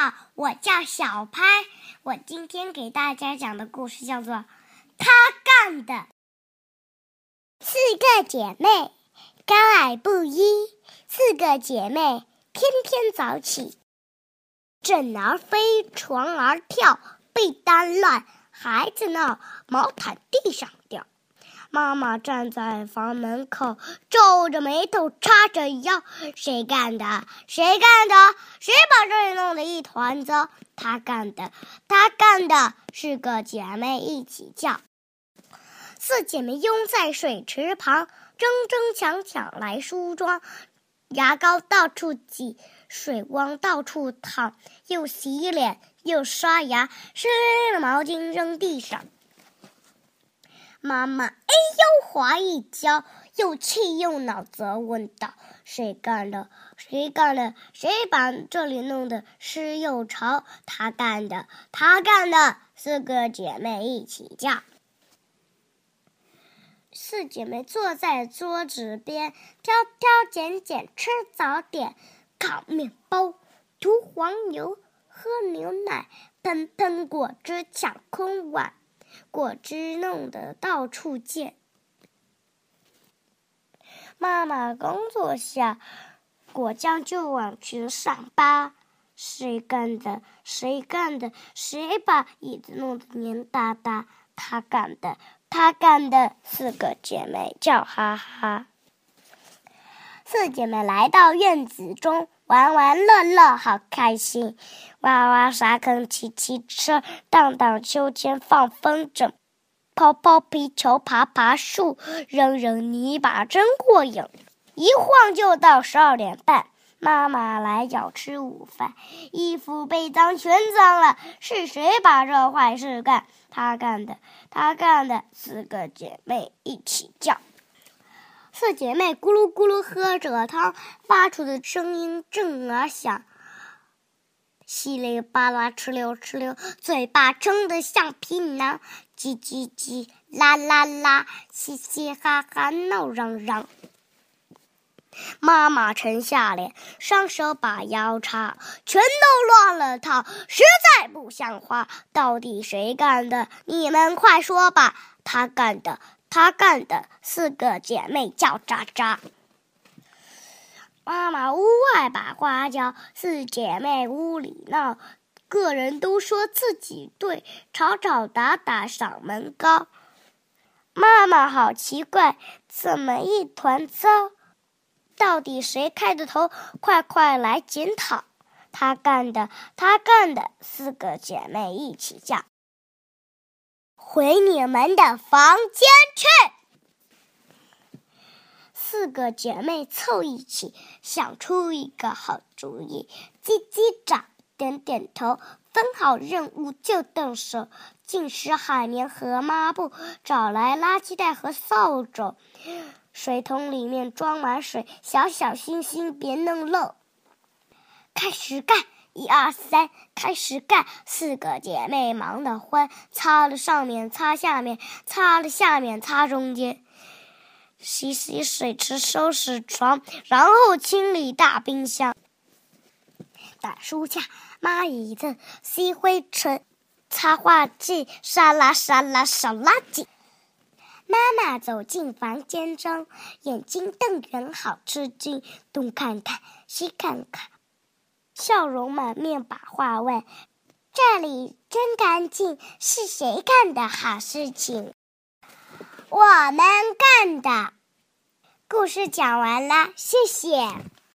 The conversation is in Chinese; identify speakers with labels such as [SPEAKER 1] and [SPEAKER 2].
[SPEAKER 1] 好，我叫小拍。我今天给大家讲的故事叫做《他干的》。四个姐妹高矮不一，四个姐妹天天早起，枕儿飞，床儿跳，被单乱，孩子闹，毛毯地上。妈妈站在房门口，皱着眉头，叉着腰：“谁干的？谁干的？谁把这里弄得一团糟？他干的！他干的！”四个姐妹一起叫。四姐妹拥在水池旁，争争抢抢来梳妆，牙膏到处挤，水汪到处淌，又洗脸又刷牙，湿淋淋的毛巾扔地上。妈妈哎呦滑一跤，又气又恼，责问道：“谁干的？谁干的？谁把这里弄得湿又潮？他干的！他干的！”四个姐妹一起叫。四姐妹坐在桌子边，挑挑拣拣吃早点，烤面包，涂黄油，喝牛奶，喷喷果汁，抢空碗。果汁弄得到处溅。妈妈刚坐下，果酱就往裙上扒。谁干的？谁干的？谁把椅子弄得黏哒哒？他干的！他干的！四个姐妹叫哈哈。四姐妹来到院子中。玩玩乐乐，好开心！挖挖沙坑，骑骑车，荡荡秋千，放风筝，抛抛皮球，爬爬树，扔扔泥巴，真过瘾！一晃就到十二点半，妈妈来要吃午饭，衣服被脏，全脏了。是谁把这坏事干？她干的，她干的！四个姐妹一起叫。四姐妹咕噜咕噜喝着汤，发出的声音震耳响。稀里巴拉，哧溜哧溜，嘴巴撑得像皮囊。叽叽叽，啦啦啦，嘻嘻哈哈，闹嚷嚷。妈妈沉下脸，双手把腰叉，全都乱了套，实在不像话。到底谁干的？你们快说吧！他干的。他干的，四个姐妹叫喳喳。妈妈屋外把花浇，四姐妹屋里闹，个人都说自己对，吵吵打打嗓门高。妈妈好奇怪，怎么一团糟？到底谁开的头？快快来检讨！他干的，他干的，四个姐妹一起叫。回你们的房间去！四个姐妹凑一起，想出一个好主意。叽叽喳，点点头，分好任务就动手。浸湿海绵和抹布，找来垃圾袋和扫帚，水桶里面装满水，小小心心别弄漏。开始干！一二三，开始干！四个姐妹忙得欢，擦了上面，擦下面，擦了下面，擦中间，洗洗水池，收拾床，然后清理大冰箱，打书架，抹椅子，吸灰尘，擦画具，沙拉沙拉扫垃圾。妈妈走进房间中，眼睛瞪圆，好吃惊，东看看，西看看。笑容满面，把话问：“这里真干净，是谁干的好事情？”我们干的。故事讲完了，谢谢。